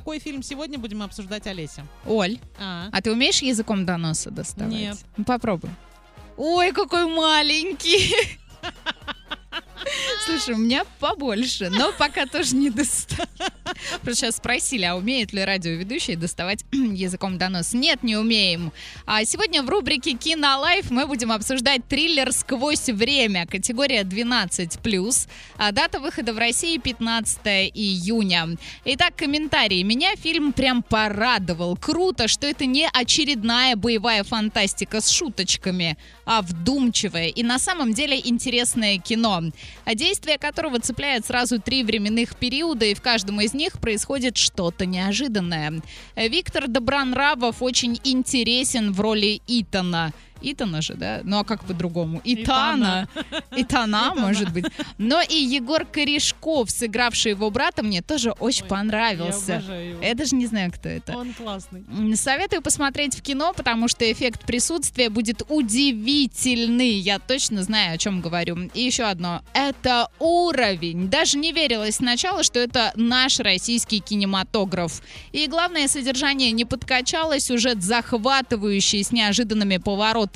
какой фильм сегодня будем обсуждать, Олеся? Оль, А, а ты умеешь языком до носа доставать? Нет. Ну, попробуй. Ой, какой маленький. Слушай, у меня побольше, но пока тоже не достаю. Просто сейчас спросили, а умеют ли радиоведущие доставать языком до носа? Нет, не умеем. А сегодня в рубрике «Кино Лайф» мы будем обсуждать триллер «Сквозь время», категория 12+, а дата выхода в России 15 июня. Итак, комментарии. Меня фильм прям порадовал. Круто, что это не очередная боевая фантастика с шуточками, а вдумчивое и на самом деле интересное кино, а действие которого цепляет сразу три временных периода, и в каждом из них происходит что-то неожиданное. Виктор Добронравов очень интересен в роли Итана. Итана же, да? Ну а как по-другому? Итана. Итана, может быть. Но и Егор Корешков, сыгравший его брата, мне тоже очень Ой, понравился. Я. Я даже не знаю, кто это. Он классный. Советую посмотреть в кино, потому что эффект присутствия будет удивительный. Я точно знаю, о чем говорю. И еще одно. Это уровень. Даже не верилось сначала, что это наш российский кинематограф. И главное, содержание не подкачало, сюжет захватывающий с неожиданными поворотами.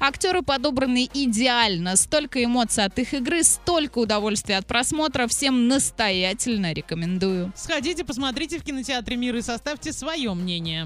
Актеры подобраны идеально. Столько эмоций от их игры, столько удовольствия от просмотра. Всем настоятельно рекомендую. Сходите, посмотрите в кинотеатре «Мир» и составьте свое мнение.